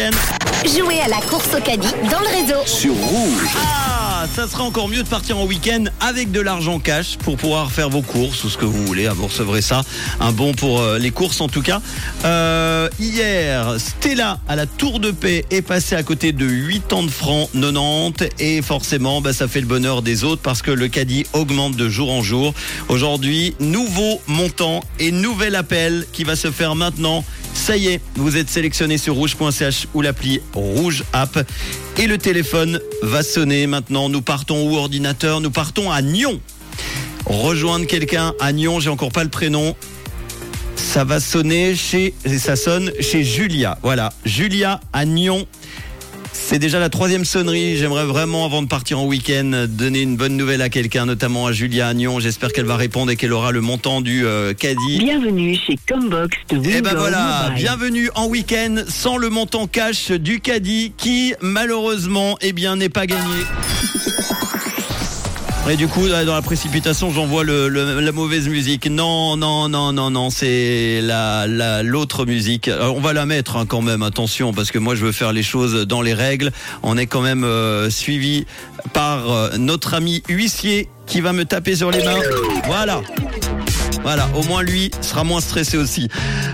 week-end. Jouez à la course au caddie dans le réseau. Sur Rouge. Ah, ça sera encore mieux de partir en week-end avec de l'argent cash pour pouvoir faire vos courses ou ce que vous voulez. Ah, Vous recevrez ça. Un bon pour euh, les courses en tout cas. Euh, hier, Stella à la Tour de Paix est passée à côté de 80 francs 90 et forcément, bah, ça fait le bonheur des autres parce que le caddie augmente de jour en jour. Aujourd'hui, nouveau montant et nouvel appel qui va se faire maintenant. Ça y est, vous êtes sélectionné sur rouge.ch ou l'appli Rouge App et le téléphone va sonner maintenant. Nous partons où ordinateur? Nous partons à Nyon. Rejoindre quelqu'un à Nyon, j'ai encore pas le prénom. Ça va sonner chez, ça sonne chez Julia. Voilà, Julia à Nyon. C'est déjà la troisième sonnerie. J'aimerais vraiment, avant de partir en week-end, donner une bonne nouvelle à quelqu'un, notamment à Julia Nyon. J'espère qu'elle va répondre et qu'elle aura le montant du euh, caddie. Bienvenue chez Combox de Windows Eh ben voilà, Mobile. bienvenue en week-end sans le montant cash du caddie qui malheureusement eh bien n'est pas gagné. Et du coup, dans la précipitation, j'envoie le, le- la mauvaise musique. Non, non, non, non, non, c'est la la- l'autre musique. On va la mettre hein, quand même, attention, parce que moi je veux faire les choses dans les règles. On est quand même euh, suivi par euh, notre ami huissier qui va me taper sur les mains. Voilà. Voilà, au moins lui sera moins stressé aussi.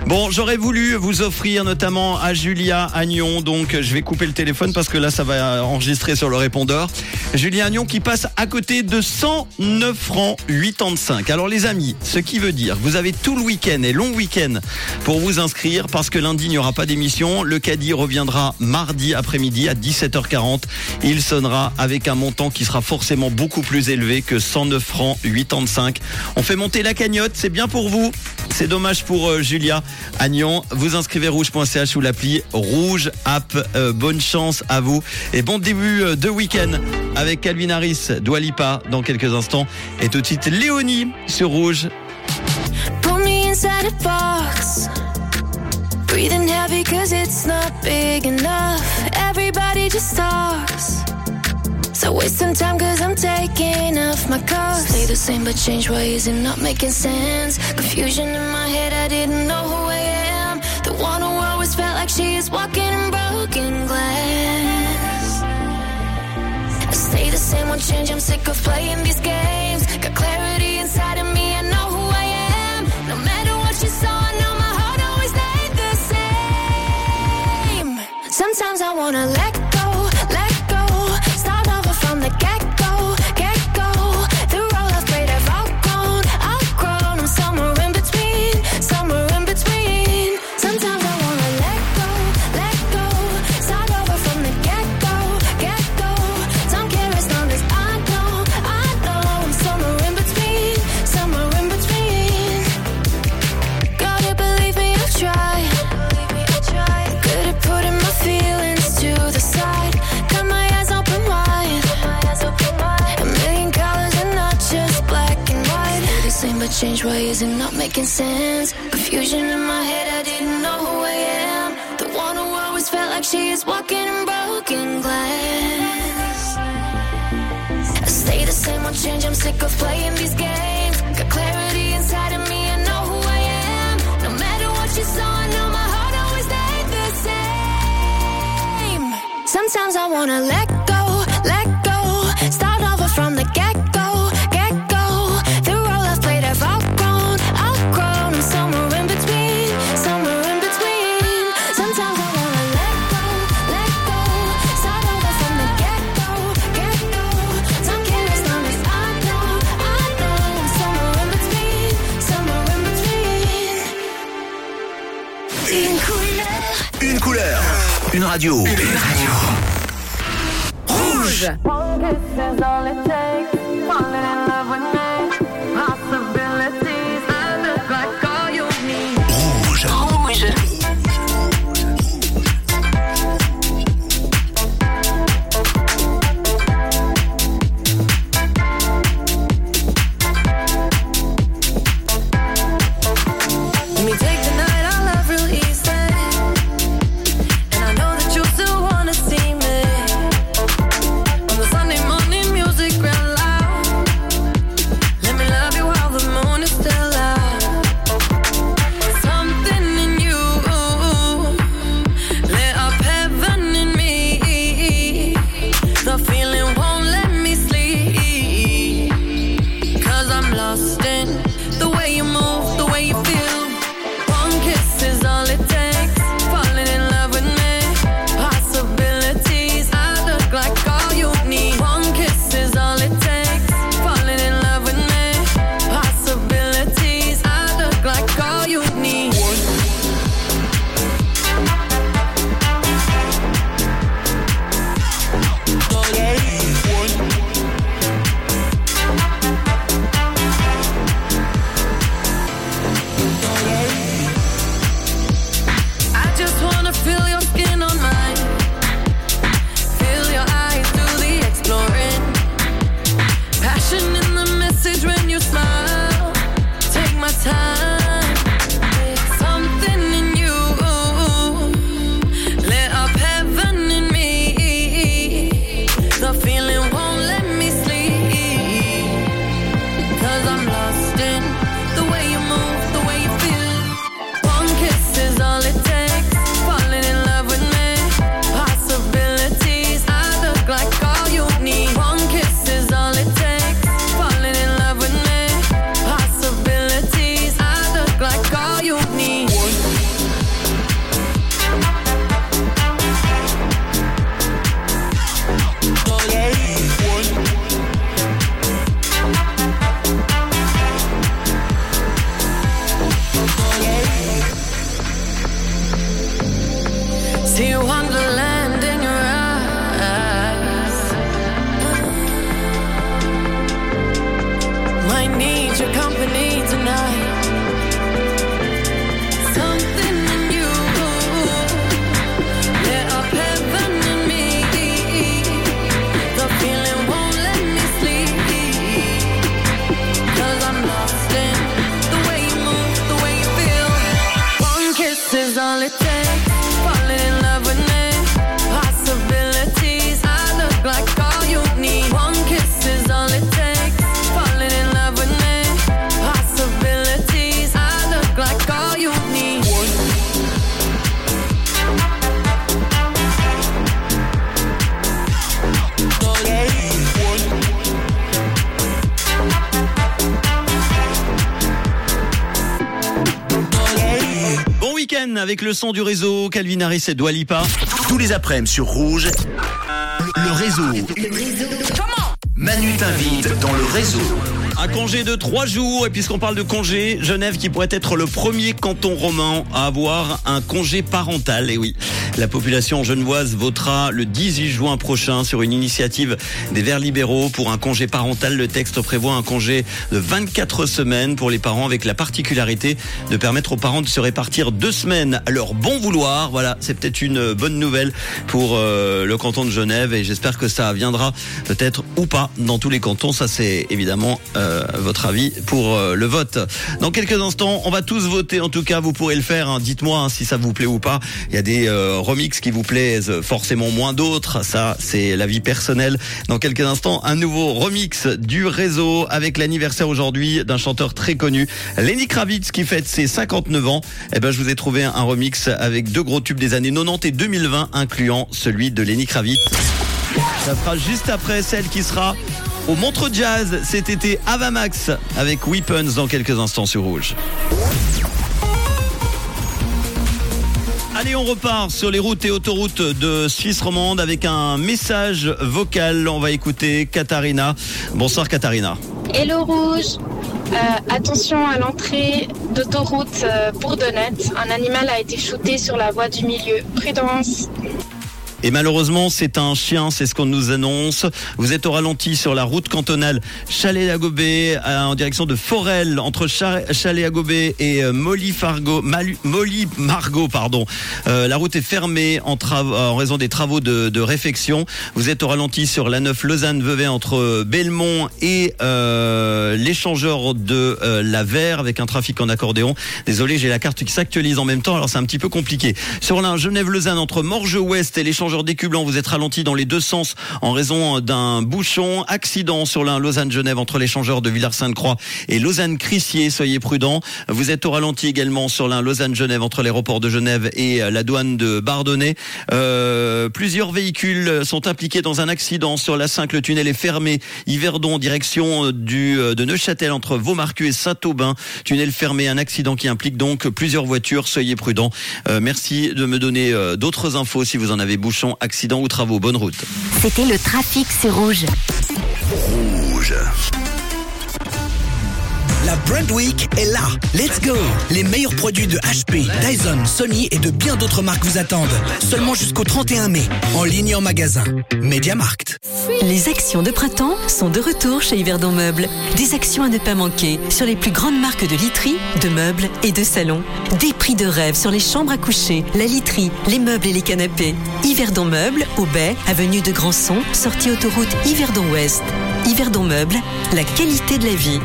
Bon, j'aurais voulu vous offrir notamment à Julia Agnon, donc je vais couper le téléphone parce que là ça va enregistrer sur le répondeur. Julia Agnon qui passe à côté de 109 francs 85. Alors les amis, ce qui veut dire vous avez tout le week-end et long week-end pour vous inscrire parce que lundi il n'y aura pas d'émission. Le caddie reviendra mardi après-midi à 17h40. Il sonnera avec un montant qui sera forcément beaucoup plus élevé que 109 francs 85. On fait monter la cagnotte, c'est bien pour vous. C'est dommage pour euh, Julia Agnon. Vous inscrivez rouge.ch ou l'appli Rouge App. Euh, bonne chance à vous et bon début euh, de week-end avec Calvin Harris, Dua Lipa dans quelques instants et tout de suite Léonie sur Rouge. So wasting time cause I'm taking off my cuffs. Stay the same but change ways and not making sense. Confusion in my head, I didn't know who I am. The one who always felt like she is walking in broken glass. I stay the same, won't change. I'm sick of playing these games. Got clarity inside of me, I know who I am. No matter what you saw, I know my heart always stayed the same. Sometimes I wanna let Sometimes I wanna let radio. Une radio. Rouge. Avec le son du réseau, Calvin Harris et Dua Lipa. Tous les après-midi sur Rouge, le réseau. Manu t'invite dans le réseau. Un congé de trois jours, et puisqu'on parle de congé, Genève qui pourrait être le premier canton romain à avoir un congé parental. Et oui, la population genevoise votera le 18 juin prochain sur une initiative des Verts libéraux pour un congé parental. Le texte prévoit un congé de 24 semaines pour les parents avec la particularité de permettre aux parents de se répartir deux semaines à leur bon vouloir. Voilà, c'est peut-être une bonne nouvelle pour euh, le canton de Genève et j'espère que ça viendra peut-être ou pas dans tous les cantons. Ça, c'est évidemment euh, votre avis pour euh, le vote. Dans quelques instants, on va tous voter. En tout cas, vous pourrez le faire. hein. Dites-moi hein, si ça vous plaît ou pas. Il y a des euh, remixes qui vous plaisent, forcément moins d'autres. Ça, c'est la vie personnelle. Dans quelques instants, un nouveau remix du réseau avec l'anniversaire aujourd'hui d'un chanteur très connu, Lenny Kravitz, qui fête ses 59 ans. Eh ben, je vous ai trouvé un remix avec deux gros tubes des années 90 et 2020, incluant celui de Lenny Kravitz. Ça sera juste après celle qui sera au Montreux Jazz cet été Avamax avec Weapons dans quelques instants sur Rouge. Allez, on repart sur les routes et autoroutes de Suisse romande avec un message vocal. On va écouter Katharina. Bonsoir Katharina. Hello Rouge. Euh, attention à l'entrée d'autoroute euh, Bourdonnette. Un animal a été shooté sur la voie du milieu. Prudence. Et malheureusement, c'est un chien, c'est ce qu'on nous annonce. Vous êtes au ralenti sur la route cantonale Chalet-Lagobé euh, en direction de Forel entre Cha- Chalet-Lagobé et euh, Molly-Fargo, Malu- Molly-Margot, pardon. Euh, la route est fermée en, trav- en raison des travaux de, de réfection. Vous êtes au ralenti sur la 9 Lausanne-Vevey entre Belmont et euh, l'échangeur de euh, la Verre avec un trafic en accordéon. Désolé, j'ai la carte qui s'actualise en même temps, alors c'est un petit peu compliqué. Sur la Genève-Lausanne entre Morges-Ouest et l'échangeur d'Écublon, vous êtes ralenti dans les deux sens en raison d'un bouchon. Accident sur la Lausanne-Genève entre l'échangeur de Villars-Sainte-Croix et Lausanne-Crissier, soyez prudents. Vous êtes au ralenti également sur la Lausanne-Genève entre l'aéroport de Genève et la douane de Bardonnay. Euh, plusieurs véhicules sont impliqués dans un accident sur la 5. Le tunnel est fermé. Yverdon, direction du, de Neuchâtel entre Vaumarcus et Saint-Aubin. Tunnel fermé, un accident qui implique donc plusieurs voitures. Soyez prudents. Euh, merci de me donner euh, d'autres infos si vous en avez accident ou travaux. Bonne route. C'était le trafic sur Rouge. Rouge. La Brand Week est là. Let's go Les meilleurs produits de HP, Dyson, Sony et de bien d'autres marques vous attendent. Seulement jusqu'au 31 mai. En ligne et en magasin. Mediamarkt. Les actions de printemps sont de retour chez Yverdon Meubles. Des actions à ne pas manquer sur les plus grandes marques de literie, de meubles et de salons. Des prix de rêve sur les chambres à coucher, la literie, les meubles et les canapés. Yverdon Meubles, au Bay, avenue de Grandson, sortie autoroute Yverdon Ouest. Yverdon Meubles, la qualité de la vie.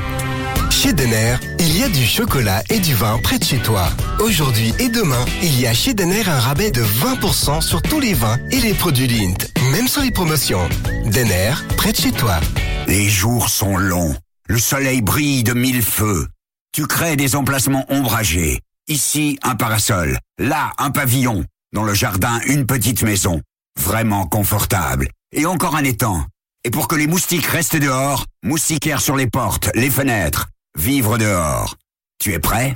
Chez Denner, il y a du chocolat et du vin près de chez toi. Aujourd'hui et demain, il y a chez Denner un rabais de 20% sur tous les vins et les produits Lint, même sur les promotions. Denner, près de chez toi. Les jours sont longs. Le soleil brille de mille feux. Tu crées des emplacements ombragés. Ici, un parasol. Là, un pavillon. Dans le jardin, une petite maison. Vraiment confortable. Et encore un étang. Et pour que les moustiques restent dehors, moustiquaires sur les portes, les fenêtres. Vivre dehors. Tu es prêt?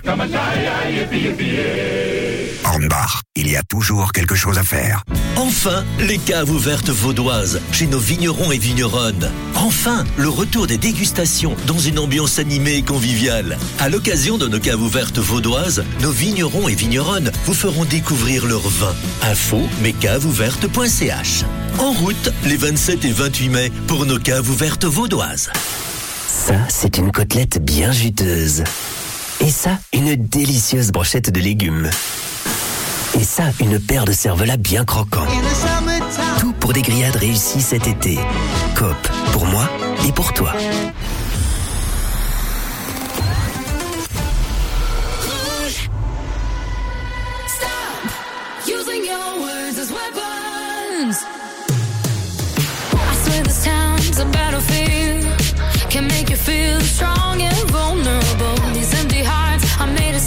Il y a toujours quelque chose à faire. Enfin, les caves ouvertes vaudoises, chez nos vignerons et vigneronnes. Enfin, le retour des dégustations dans une ambiance animée et conviviale. À l'occasion de nos caves ouvertes vaudoises, nos vignerons et vigneronnes vous feront découvrir leur vin. Info mescavesouvertes.ch En route, les 27 et 28 mai, pour nos caves ouvertes vaudoises. Ça, c'est une côtelette bien juteuse. Et ça, une délicieuse brochette de légumes. Et ça, une paire de cervelas bien croquants. Tout pour des grillades réussies cet été. Coop, pour moi et pour toi. Using your words as weapons. I swear this town's a battlefield. Can make you feel strong and vulnerable. These empty hearts are made of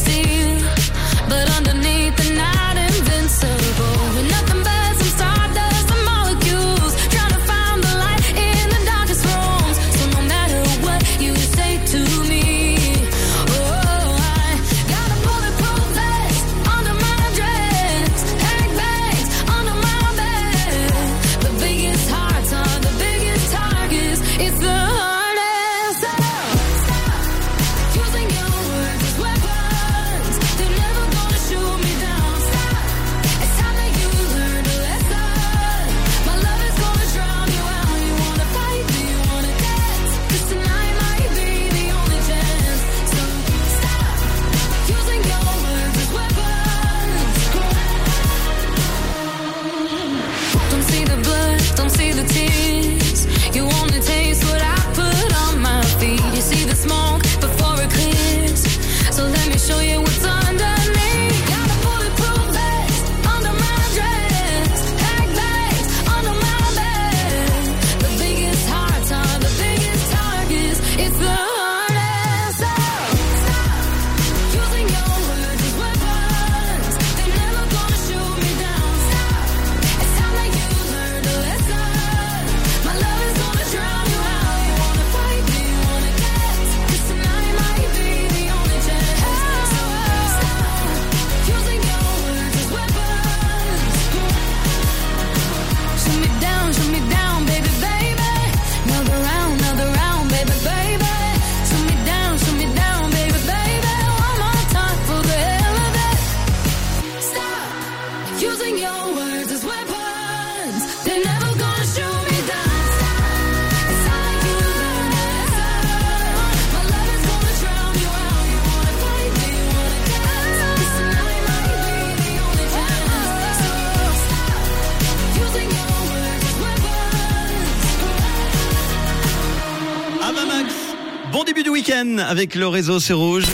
avec le réseau C'est Rouge.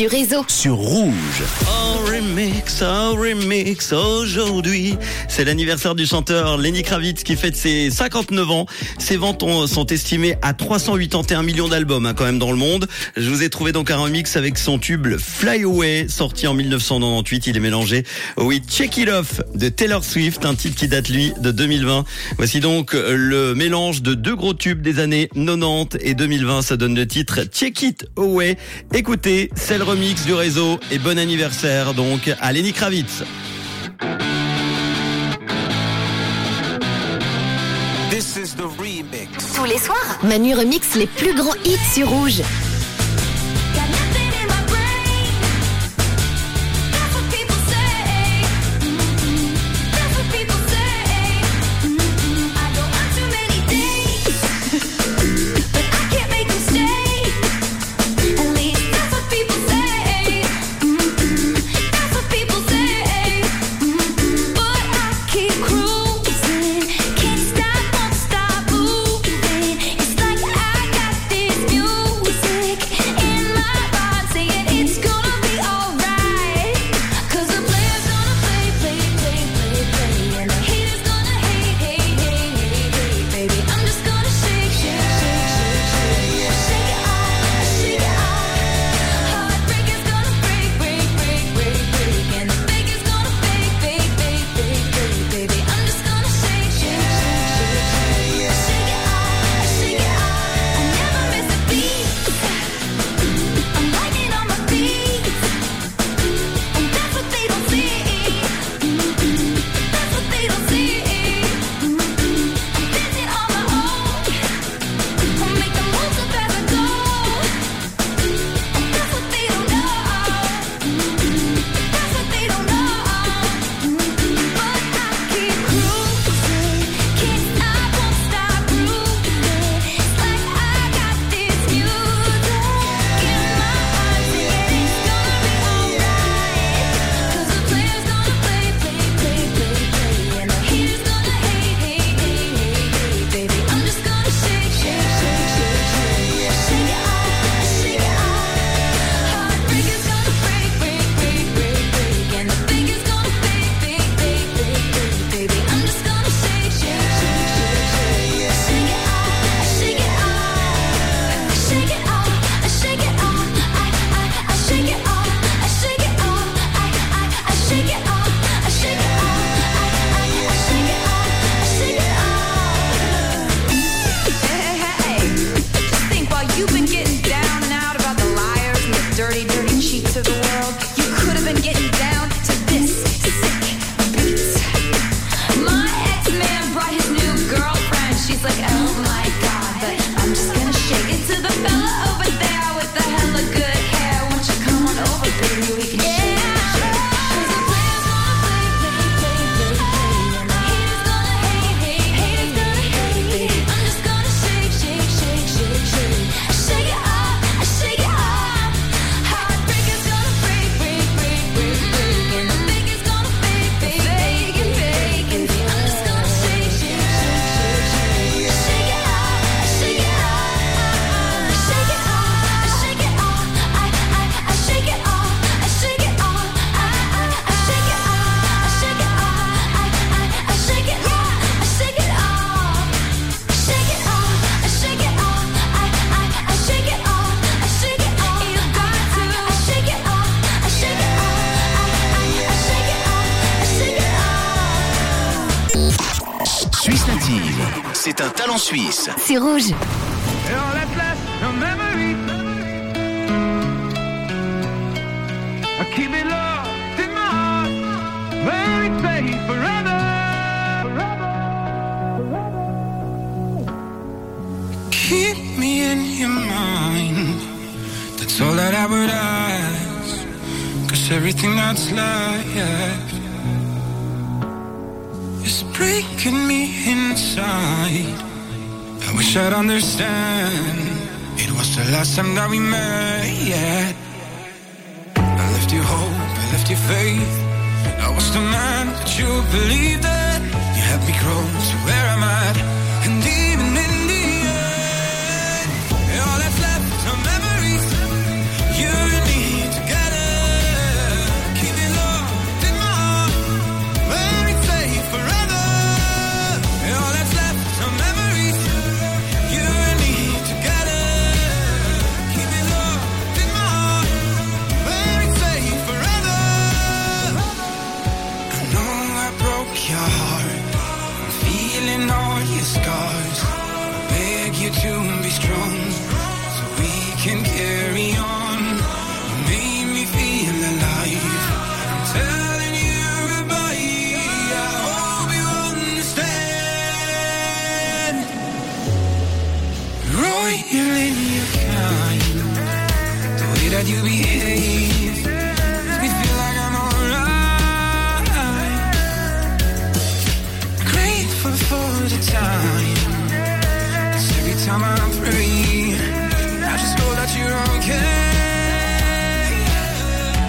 Du réseau. Sur Rouge. Oh remix, oh remix, aujourd'hui. C'est l'anniversaire du chanteur Lenny Kravitz qui fête ses 59 ans. Ses ventes ont- sont estimées à 381 millions d'albums hein, quand même dans le monde. Je vous ai trouvé donc un remix avec son tube Fly Away, sorti en 1998. Il est mélangé au Oui Check It Off de Taylor Swift, un titre qui date lui de 2020. Voici donc le mélange de deux gros tubes des années 90 et 2020. Ça donne le titre Check It Away. Écoutez, c'est le remix du réseau et bon anniversaire donc à Lenny Kravitz. Tous les soirs, Manu remix les plus grands hits sur Rouge. C'est un talent suisse. C'est rouge. Keep me in your mind. That's all that I would ask. Cause everything that's left is breaking me inside. I wish I'd understand. It was the last time that we met. I left you hope, I left you faith. I was the man that you believed in. You helped me grow to where for the time. 'Cause every time I pray, I just know that you're okay.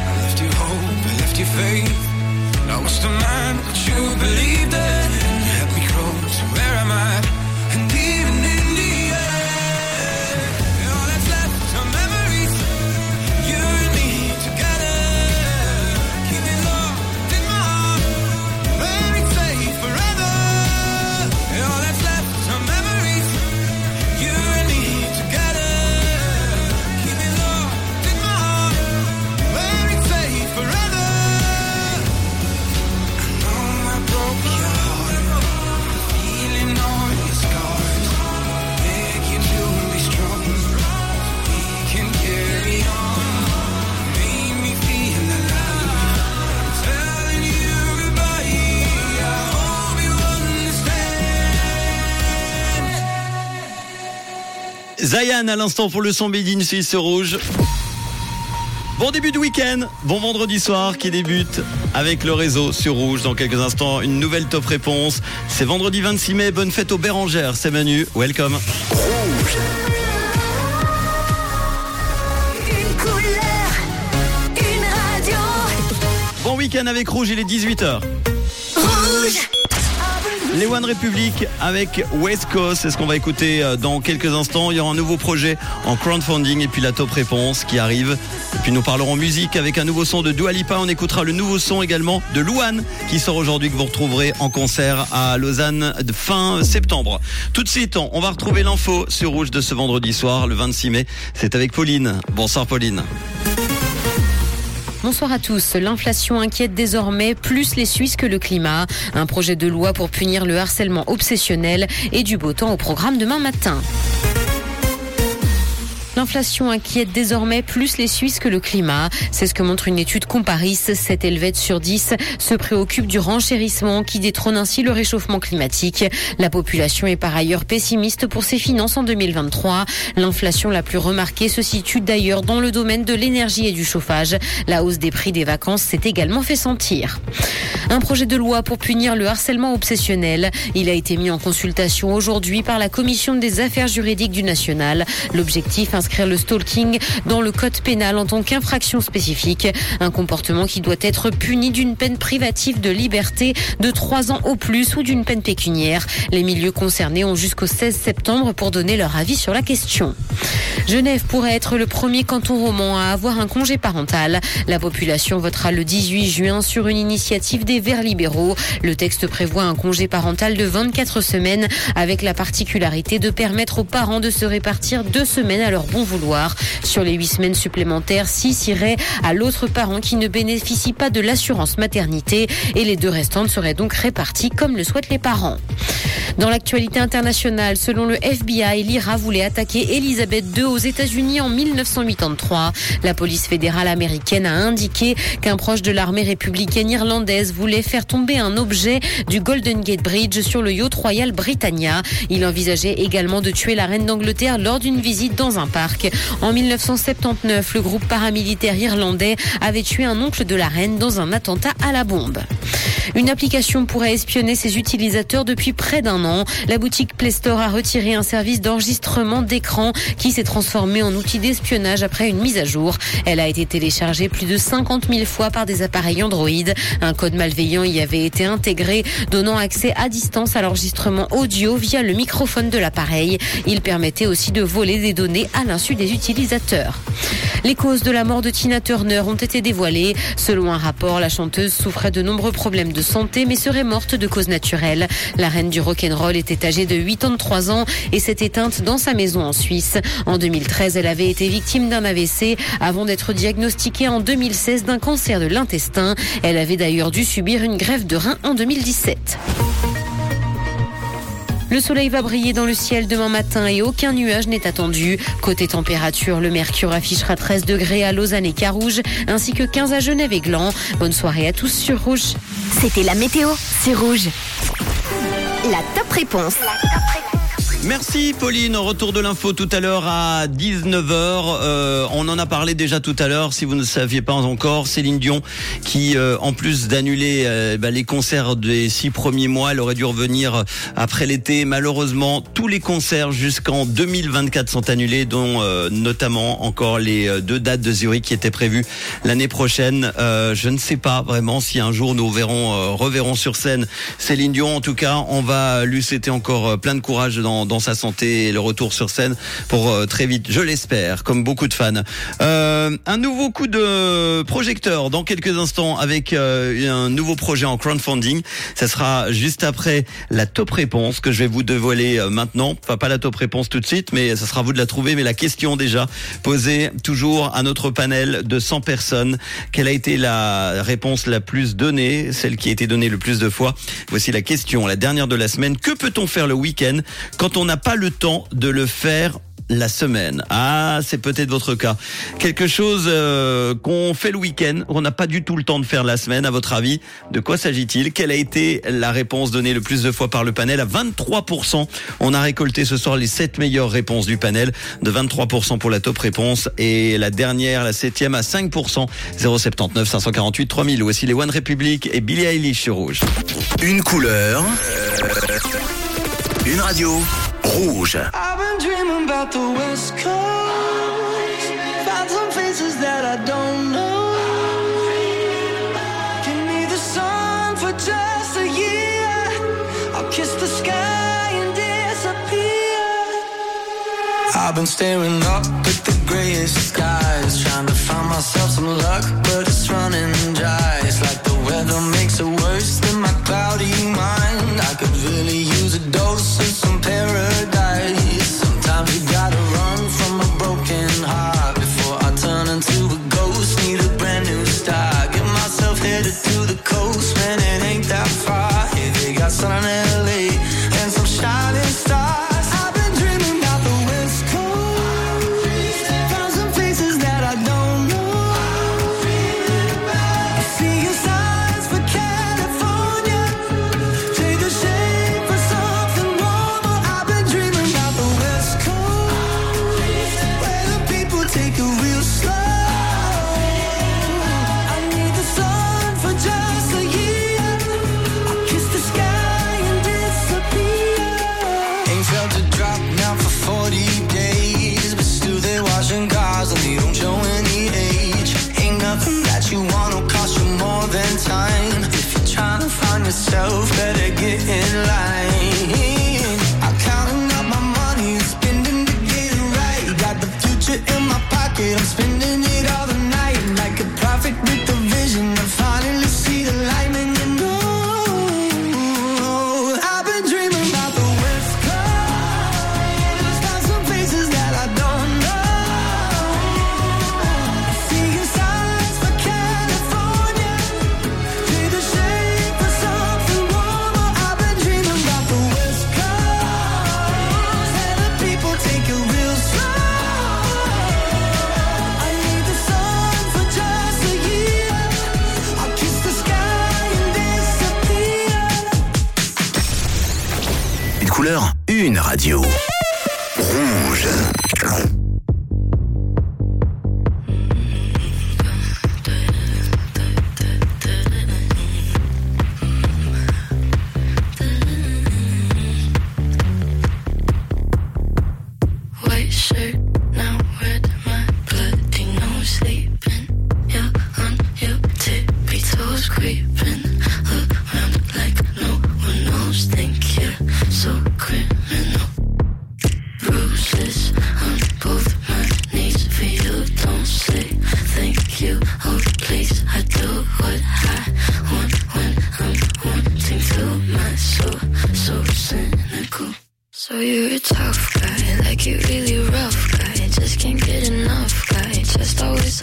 I left you hope, I left you faith. I was the man that you believed in. Zayan à l'instant pour le son in Suisse rouge. Bon début de week-end, bon vendredi soir qui débute avec le réseau sur Rouge. Dans quelques instants, une nouvelle top réponse. C'est vendredi 26 mai, bonne fête aux Bérangères. C'est Manu, welcome. Une couleur, une radio. Bon week-end avec Rouge, il est 18h. Rouge. Les One Republic avec West Coast, c'est ce qu'on va écouter euh, dans quelques instants. Il y aura un nouveau projet en crowdfunding et puis la top réponse qui arrive. Et puis nous parlerons musique avec un nouveau son de Dua Lipa. On écoutera le nouveau son également de Louane qui sort aujourd'hui que vous retrouverez en concert à Lausanne de fin septembre. Tout de suite, on va retrouver l'info sur Rouge de ce vendredi soir, le 26 mai. C'est avec Pauline. Bonsoir Pauline. Bonsoir à tous. L'inflation inquiète désormais plus les Suisses que le climat. Un projet de loi pour punir le harcèlement obsessionnel et du beau temps au programme demain matin. L'inflation inquiète désormais plus les Suisses que le climat. C'est ce que montre une étude Comparis. 7 Helvètes sur 10 se préoccupent du renchérissement qui détrône ainsi le réchauffement climatique. La population est par ailleurs pessimiste pour ses finances en 2023. L'inflation la plus remarquée se situe d'ailleurs dans le domaine de l'énergie et du chauffage. La hausse des prix des vacances s'est également fait sentir. Un projet de loi pour punir le harcèlement obsessionnel. Il a été mis en consultation aujourd'hui par la Commission des affaires juridiques du National. L'objectif, inscrire le stalking dans le code pénal en tant qu'infraction spécifique. Un comportement qui doit être puni d'une peine privative de liberté de 3 ans au plus ou d'une peine pécuniaire. Les milieux concernés ont jusqu'au 16 septembre pour donner leur avis sur la question. Genève pourrait être le premier canton roman à avoir un congé parental. La population votera le 18 juin sur une initiative des Verts libéraux. Le texte prévoit un congé parental de 24 semaines avec la particularité de permettre aux parents de se répartir deux semaines à leur bon vouloir. Sur les huit semaines supplémentaires, six iraient à l'autre parent qui ne bénéficie pas de l'assurance maternité et les deux restantes seraient donc réparties comme le souhaitent les parents. Dans l'actualité internationale, selon le FBI, l'IRA voulait attaquer Elisabeth II aux États-Unis en 1983. La police fédérale américaine a indiqué qu'un proche de l'armée républicaine irlandaise voulait faire tomber un objet du Golden Gate Bridge sur le yacht Royal Britannia. Il envisageait également de tuer la reine d'Angleterre lors d'une visite dans un parc. En 1979, le groupe paramilitaire irlandais avait tué un oncle de la reine dans un attentat à la bombe. Une application pourrait espionner ses utilisateurs depuis près d'un an. La boutique Play Store a retiré un service d'enregistrement d'écran qui s'est transformé en outil d'espionnage après une mise à jour. Elle a été téléchargée plus de 50 000 fois par des appareils Android. Un code malveillant y avait été intégré, donnant accès à distance à l'enregistrement audio via le microphone de l'appareil. Il permettait aussi de voler des données à l'insu des utilisateurs. Les causes de la mort de Tina Turner ont été dévoilées. Selon un rapport, la chanteuse souffrait de nombreux problèmes de santé mais serait morte de cause naturelle. La reine du rock'n'roll était âgée de 83 ans et s'est éteinte dans sa maison en Suisse. En 2013, elle avait été victime d'un AVC avant d'être diagnostiquée en 2016 d'un cancer de l'intestin. Elle avait d'ailleurs dû subir une grève de rein en 2017. Le soleil va briller dans le ciel demain matin et aucun nuage n'est attendu. Côté température, le mercure affichera 13 degrés à Lausanne et Carouge, ainsi que 15 à Genève et Gland. Bonne soirée à tous sur Rouge. C'était la météo, c'est rouge. La top réponse. Merci Pauline, retour de l'info tout à l'heure à 19h. Euh, on en a parlé déjà tout à l'heure, si vous ne saviez pas encore, Céline Dion qui, euh, en plus d'annuler euh, bah, les concerts des six premiers mois, elle aurait dû revenir après l'été. Malheureusement, tous les concerts jusqu'en 2024 sont annulés, dont euh, notamment encore les euh, deux dates de Zurich qui étaient prévues l'année prochaine. Euh, je ne sais pas vraiment si un jour nous verrons, euh, reverrons sur scène Céline Dion. En tout cas, on va lui souhaiter encore euh, plein de courage dans, sa santé et le retour sur scène pour euh, très vite, je l'espère, comme beaucoup de fans. Euh, un nouveau coup de projecteur dans quelques instants avec euh, un nouveau projet en crowdfunding. Ça sera juste après la top réponse que je vais vous dévoiler maintenant. Enfin, pas la top réponse tout de suite, mais ça sera vous de la trouver. Mais la question déjà posée toujours à notre panel de 100 personnes. Quelle a été la réponse la plus donnée, celle qui a été donnée le plus de fois? Voici la question, la dernière de la semaine. Que peut-on faire le week-end quand on n'a pas le temps de le faire la semaine. Ah, c'est peut-être votre cas. Quelque chose euh, qu'on fait le week-end, on n'a pas du tout le temps de faire la semaine. À votre avis, de quoi s'agit-il? Quelle a été la réponse donnée le plus de fois par le panel? À 23%. On a récolté ce soir les 7 meilleures réponses du panel, de 23% pour la top réponse et la dernière, la septième à 5%. 079 548 3000. Voici les One Republic et Billie Eilish sur Rouge. Une couleur. Une radio. Rouge. I've been dreaming about the West Coast. Found some that I don't know. Give me the sun for just a year. I'll kiss the sky and disappear. I've been staring up at the grayest skies, trying to find myself some luck, but it's running dry. It's like the weather makes it worse than my cloudy mind. I could really use a dose of some paradise. Sometimes you gotta myself, better get in line. une radio. Rouge.